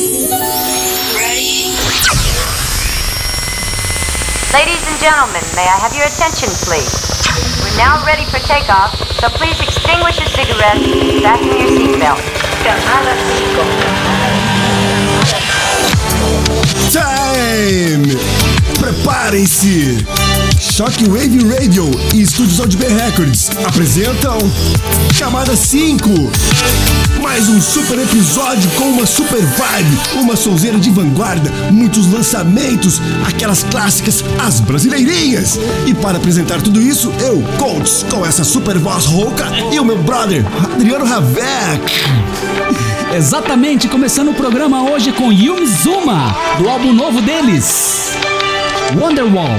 Ladies and gentlemen, may I have your attention, please? We're now ready for takeoff, so please extinguish your cigarettes and fasten your seatbelt. Camada 5. Time! Preparem-se! Shockwave Radio e Estúdios Audibay Records apresentam Camada 5. Mais um super episódio com uma super vibe, uma sonzeira de vanguarda, muitos lançamentos, aquelas clássicas, as brasileirinhas. E para apresentar tudo isso, eu, Colts, com essa super voz rouca e o meu brother, Adriano Ravec. Exatamente, começando o programa hoje com Yumi Zuma, do álbum novo deles, Wonderwall.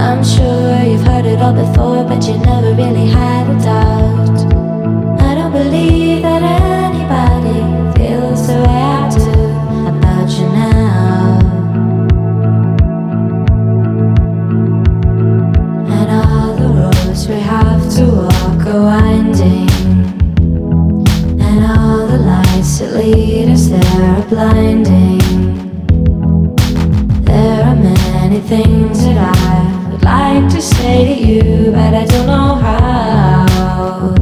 I'm sure you've heard it all before, but you never really had a doubt. I don't believe that anybody feels the way I do about you now. And all the roads we have to walk are winding, and all the lights that lead us there are blinding. There are many things that I like to say to you, but I don't know how.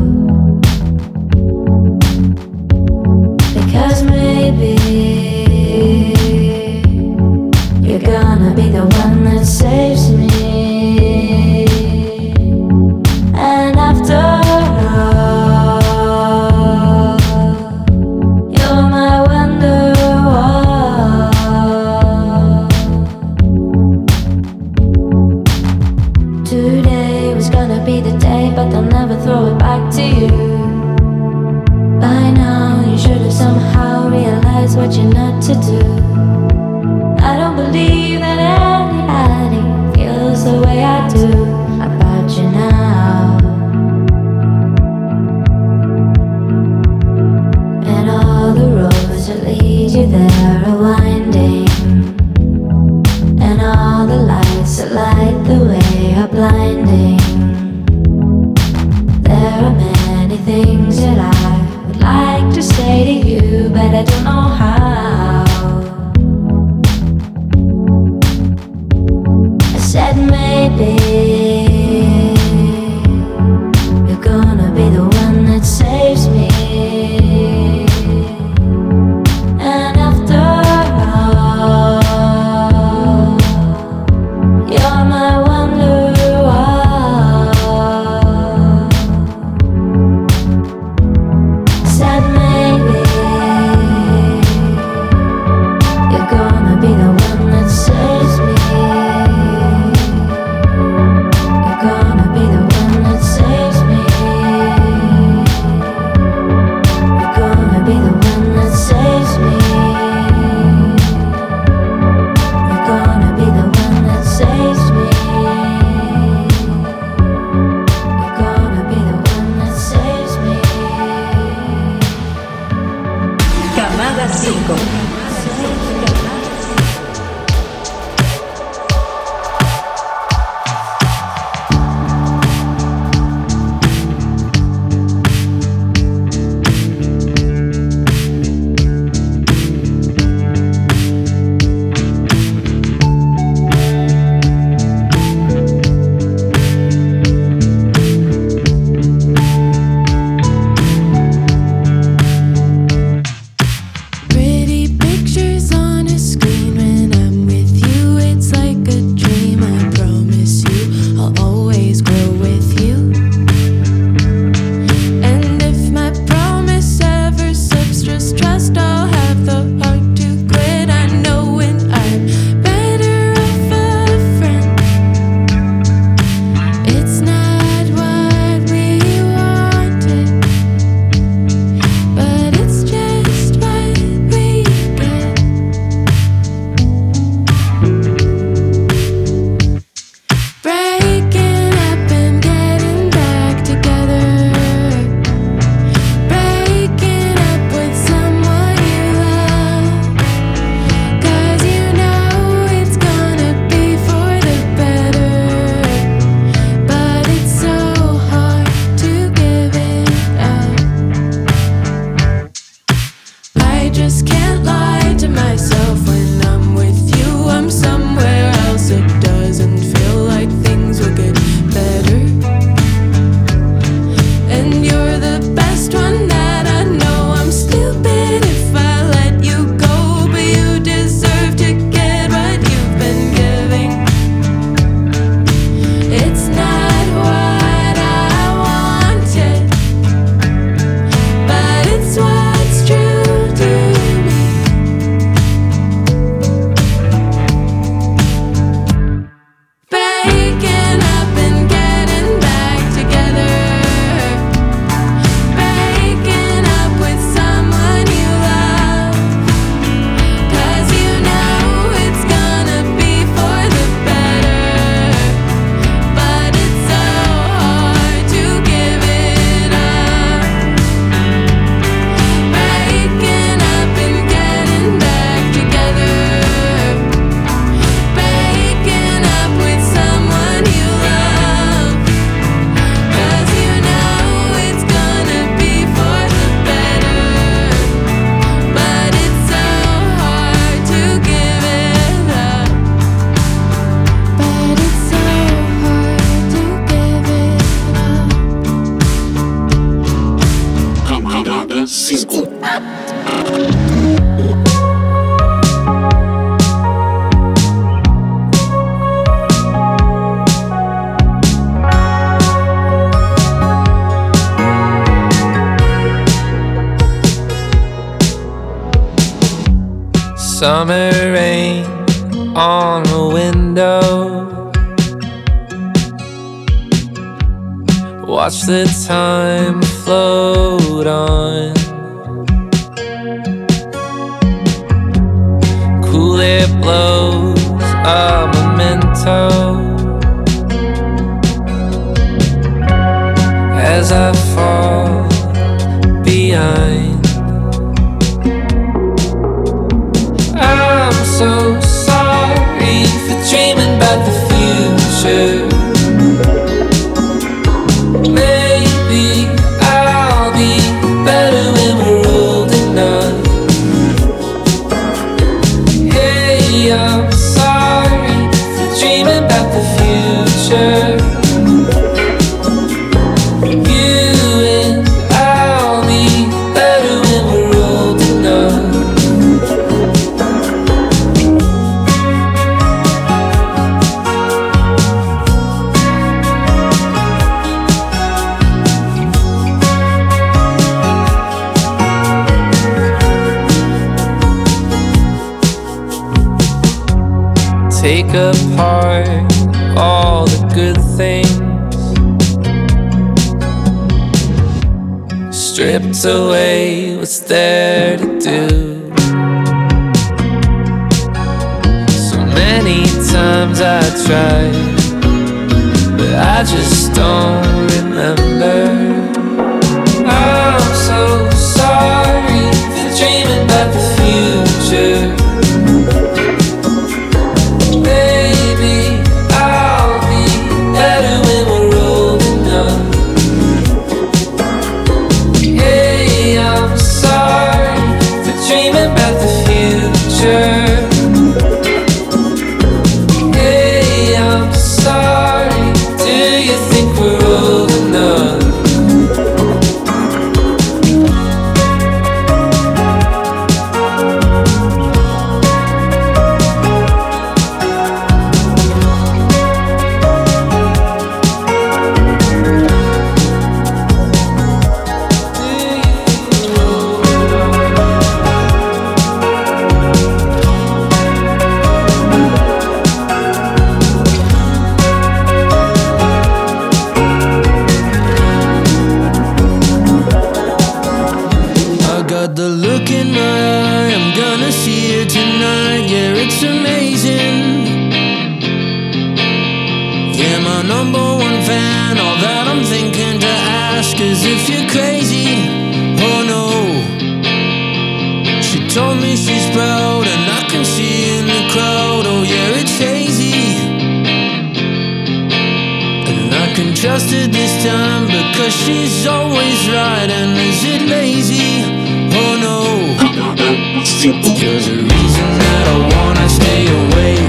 take apart all the good things. Stripped away what's there to do. So many times I tried, but I just don't remember. she's always right And is it lazy? Oh no There's a reason that I wanna stay away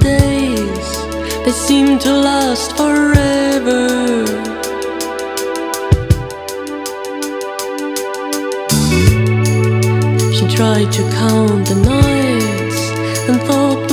days, they seem to last forever. She tried to count the nights and thought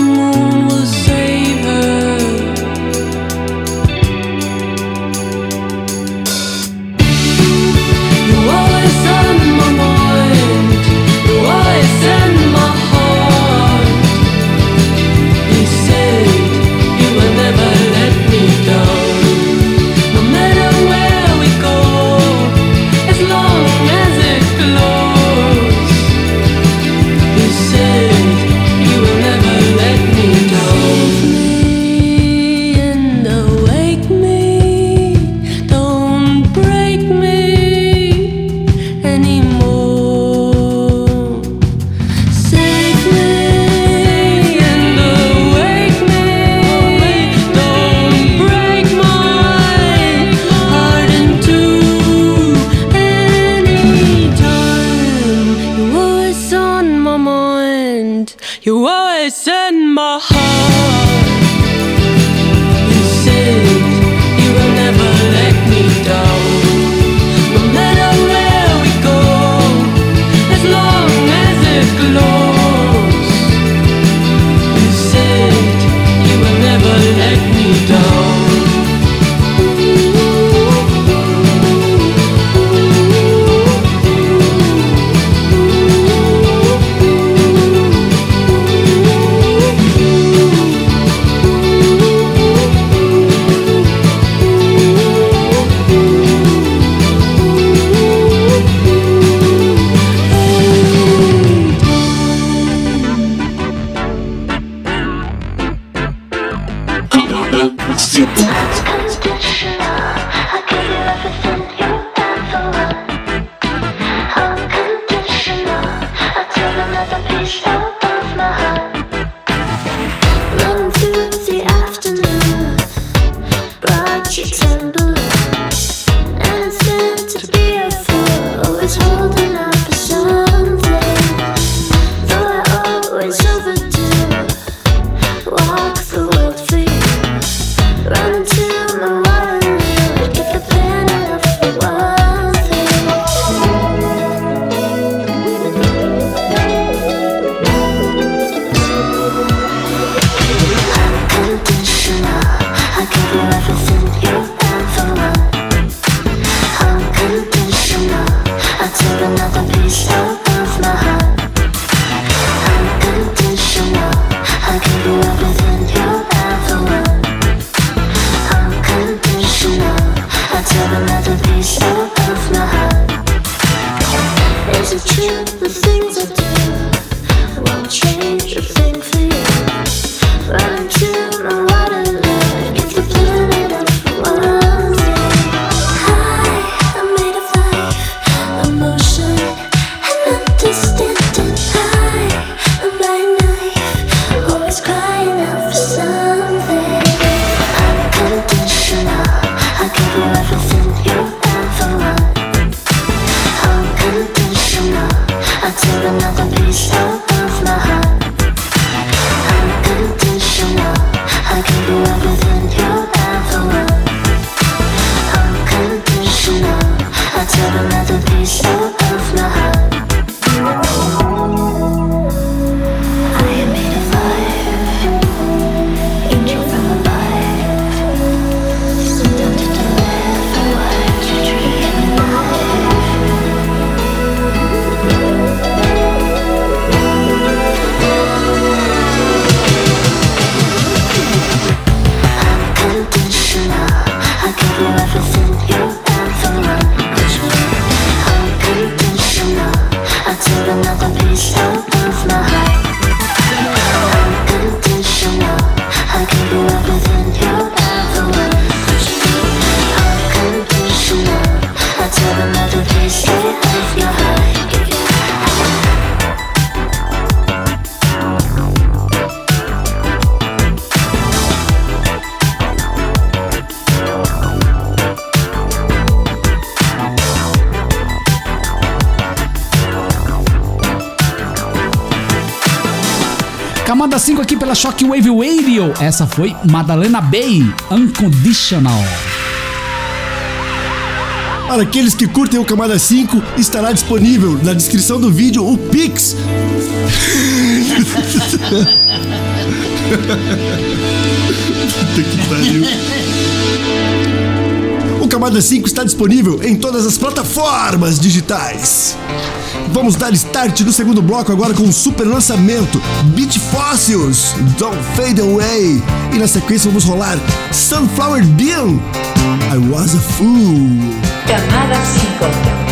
Wave Radio. Essa foi Madalena Bay, Unconditional. Para aqueles que curtem o Camada 5, estará disponível na descrição do vídeo o Pix. Que pariu. O Camada 5 está disponível em todas as plataformas digitais. Vamos dar start no segundo bloco agora com um super lançamento: Beat Fossils, Don't Fade Away. E na sequência vamos rolar Sunflower Bill, I Was a Fool. Camada 5.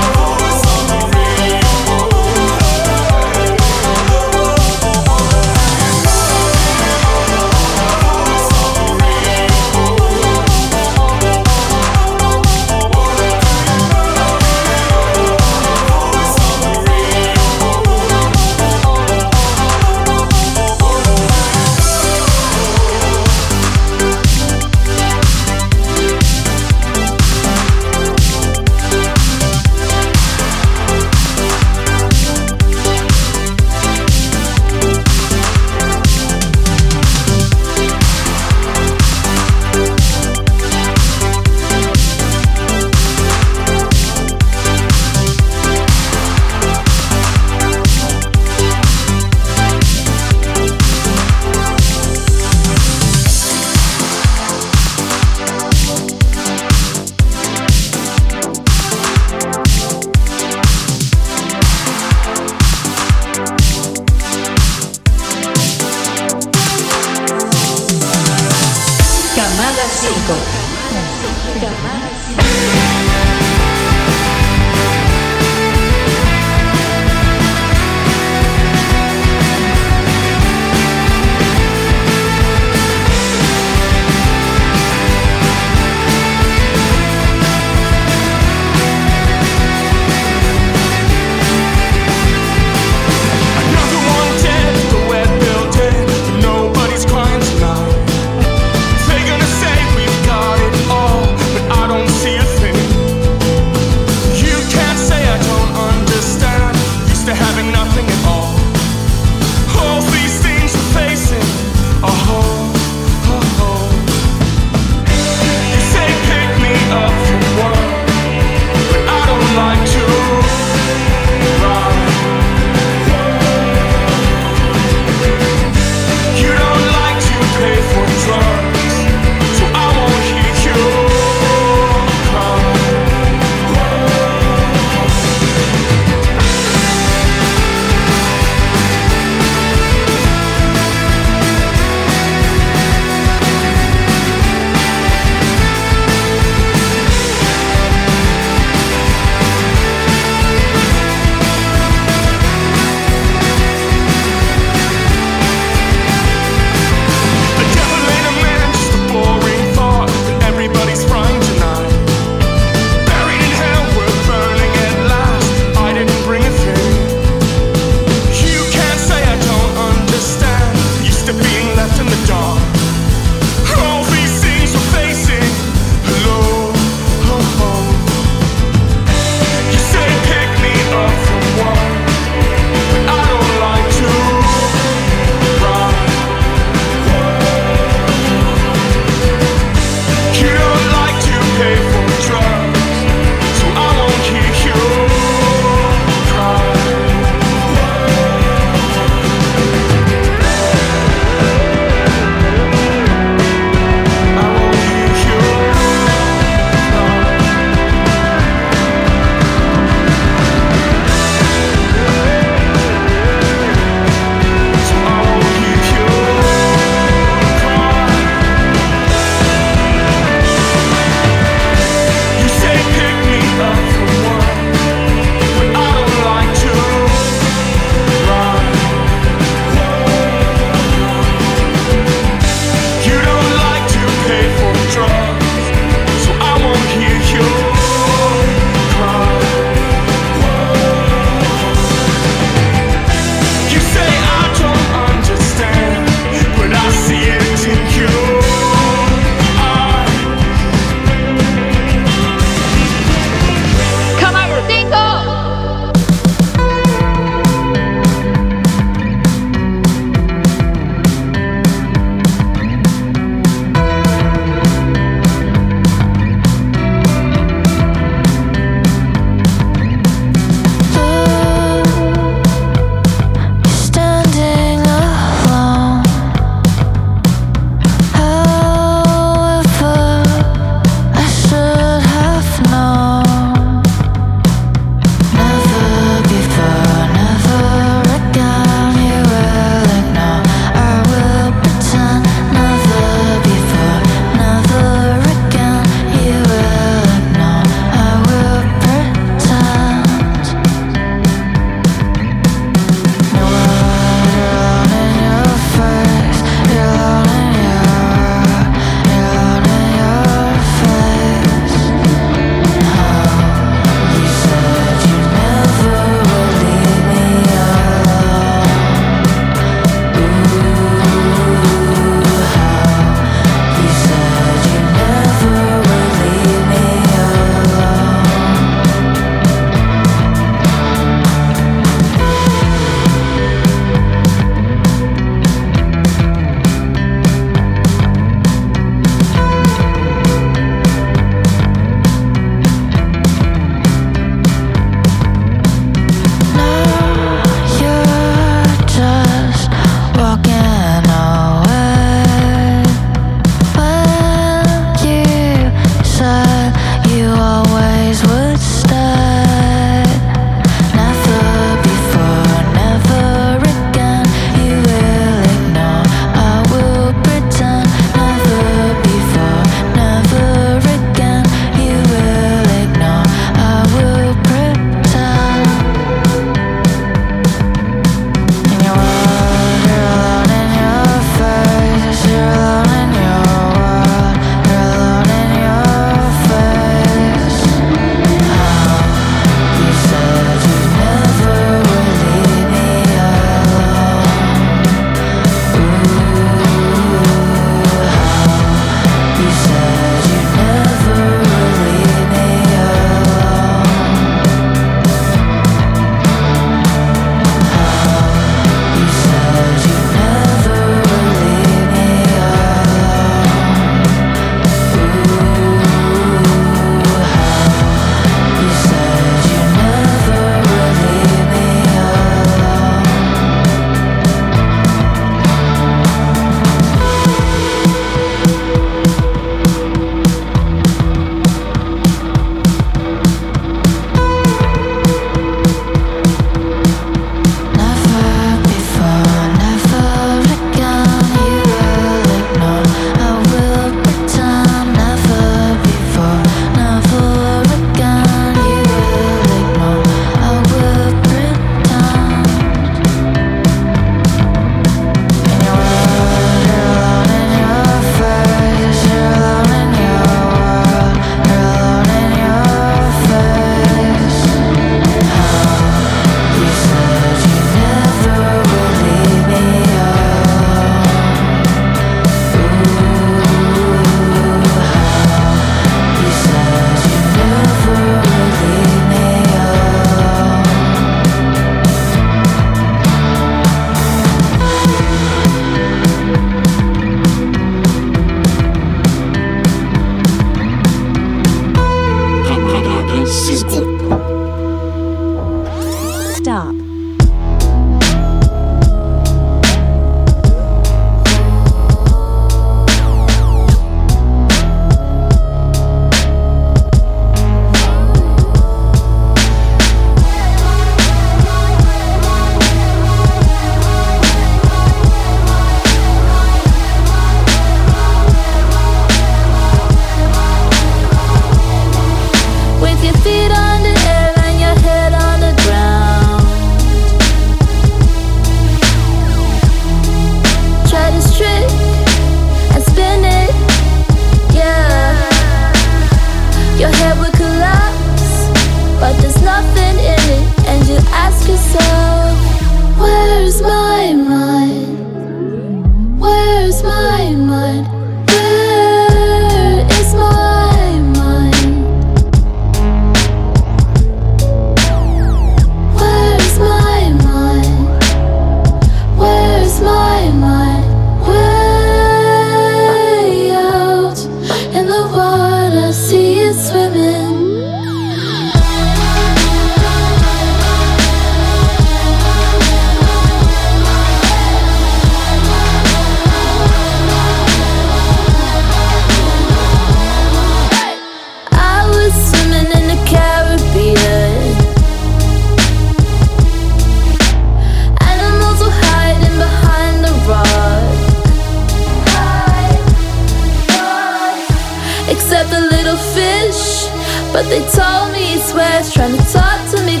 Except a little fish, but they told me it's swears, trying to talk to me,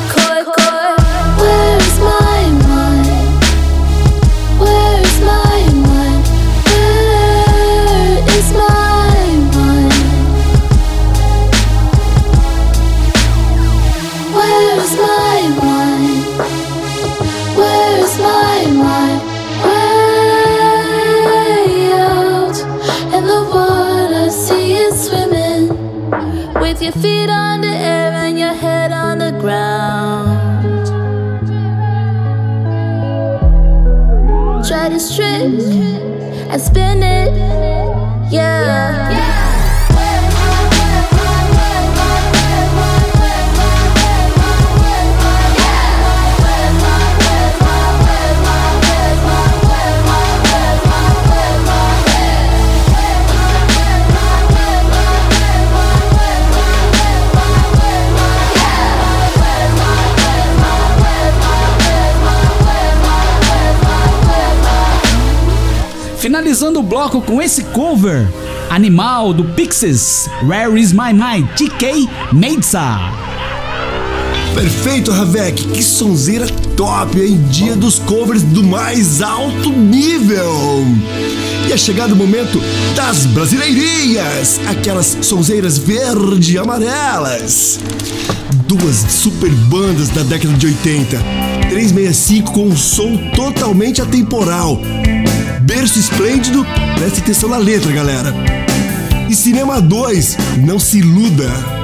yeah. Finalizando o bloco com esse cover, Animal do Pixies, Where Is My Mind, TK Meitza. Perfeito, Ravek. Que sonzeira top, hein? Dia dos covers do mais alto nível. E é chegado o momento das brasileirinhas, aquelas sonzeiras verde e amarelas. Duas super bandas da década de 80. 365 com um som totalmente atemporal. Berço esplêndido, preste atenção na letra, galera. E Cinema 2, não se iluda.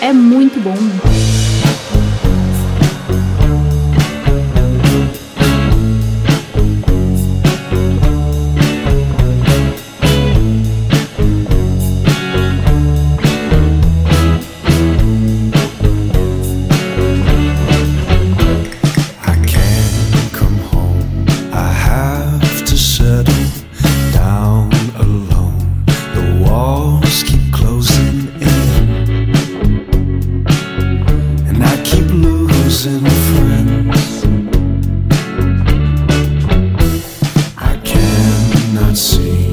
É muito not see.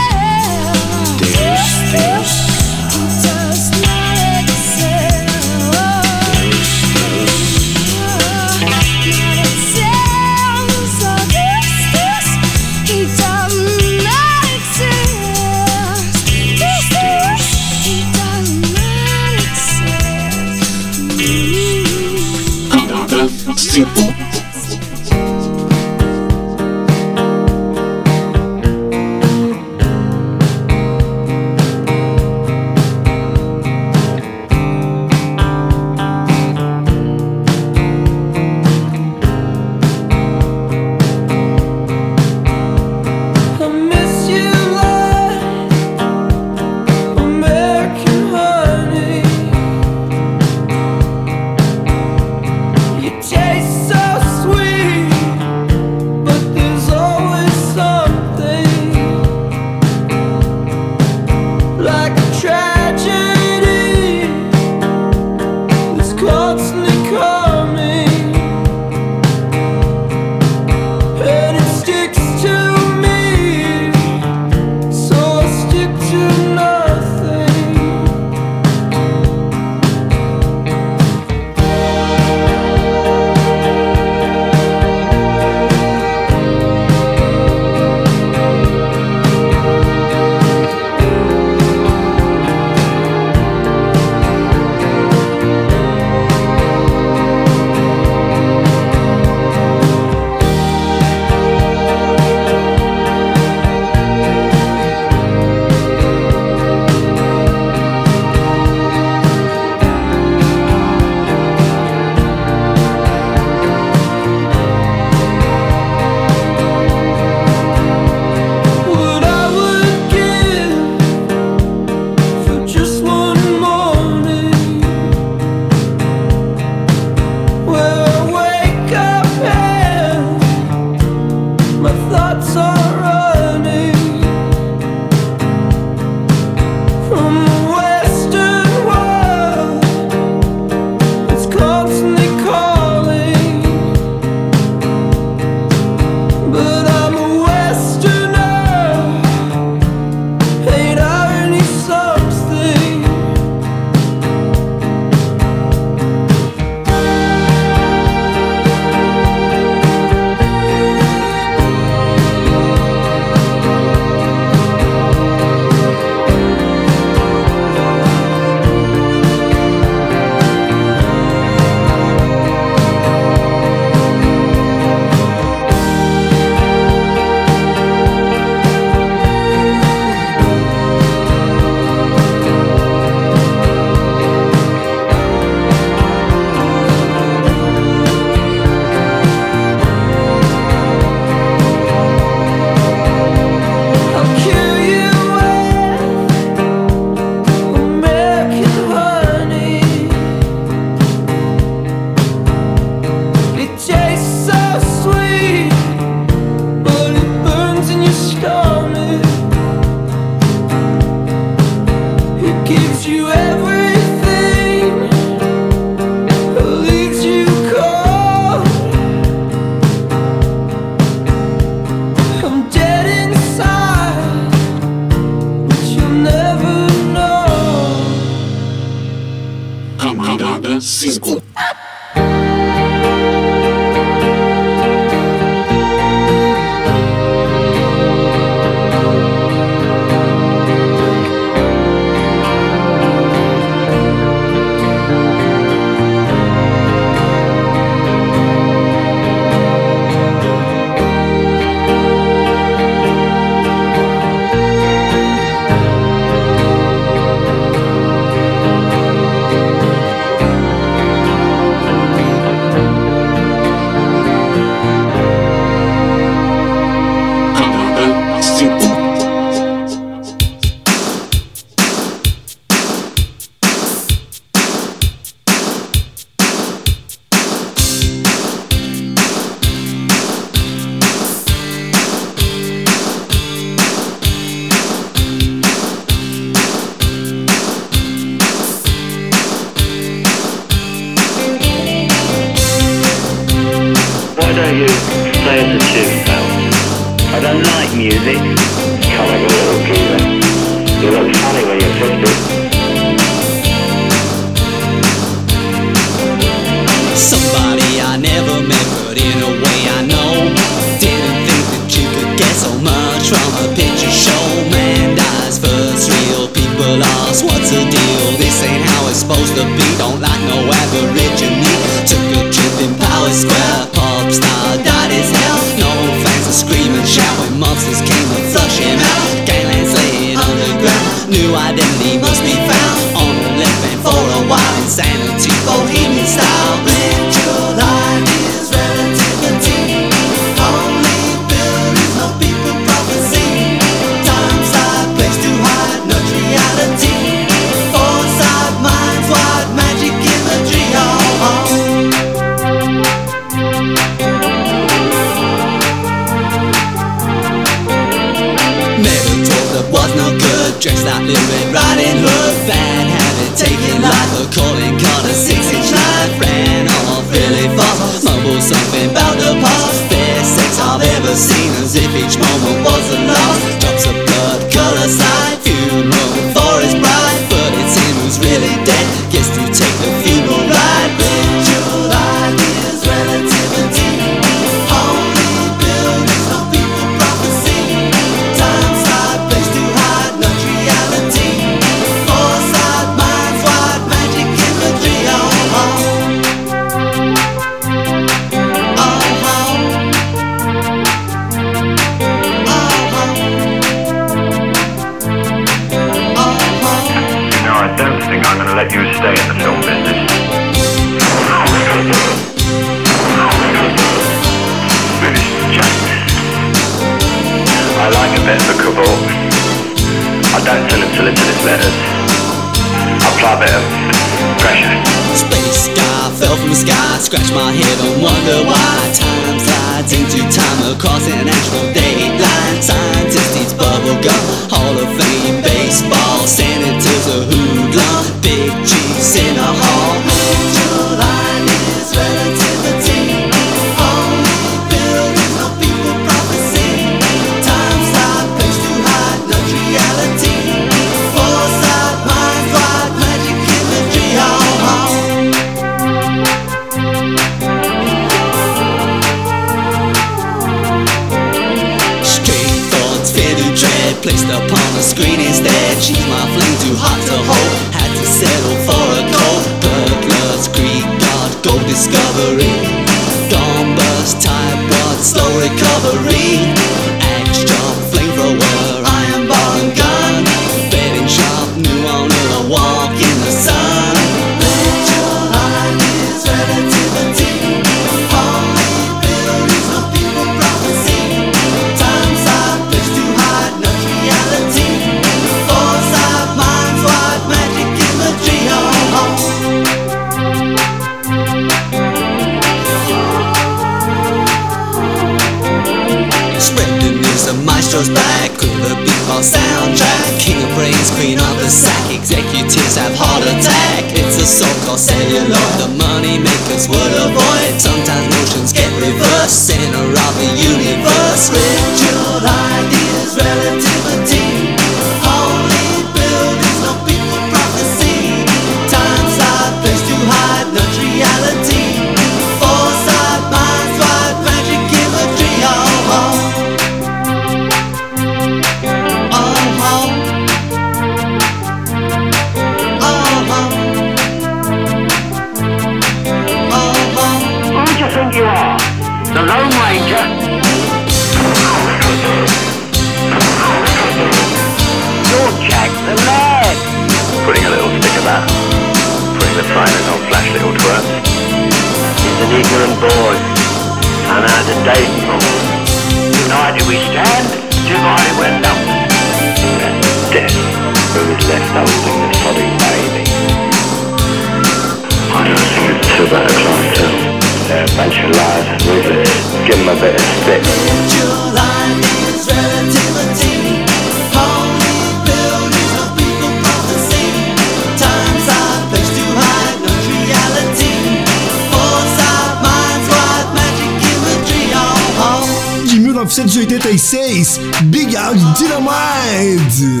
1986, Big Out Dynamite.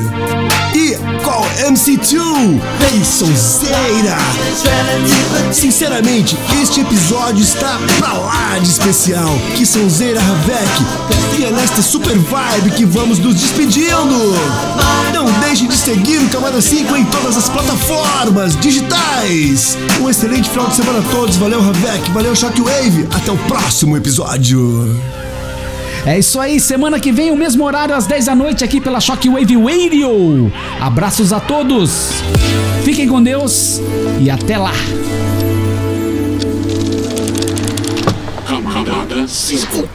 E qual MC2? Ei, sonzeira! Sinceramente, este episódio está pra lá de especial. Que sonzeira, Ravek! E é nesta super vibe que vamos nos despedindo. Não deixe de seguir o Camada 5 em todas as plataformas digitais. Um excelente final de semana a todos. Valeu, Ravek. Valeu, Shockwave. Até o próximo episódio. É isso aí, semana que vem, o mesmo horário, às 10 da noite, aqui pela Shockwave Radio. Abraços a todos, fiquem com Deus e até lá. Camada 5.